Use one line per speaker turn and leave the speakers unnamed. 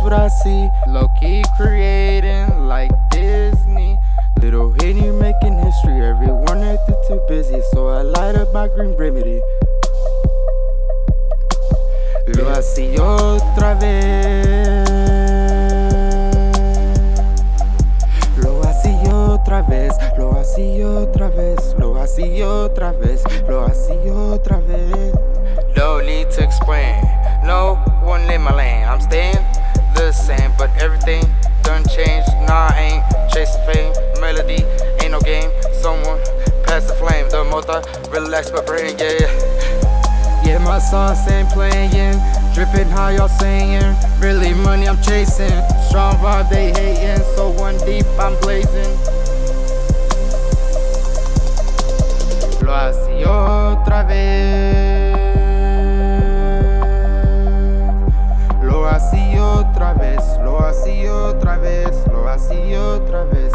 what I see. Low key creating like Disney. Little Haiti making history. Everyone acted too busy, so I light up my green remedy. Lo así otra vez. Lo así otra vez. Lo así otra vez. Lo así otra vez. Lo así otra vez.
Same, but everything done changed. Nah, I ain't chasing fame. Melody ain't no game. Someone pass the flame. The motor relax my brain, yeah. yeah.
My songs ain't playing. Dripping how y'all saying. Really money I'm chasing. Strong vibe they hating. So one deep I'm blazing. Lo así otra vez. Lo así otra vez. Lo así otra vez.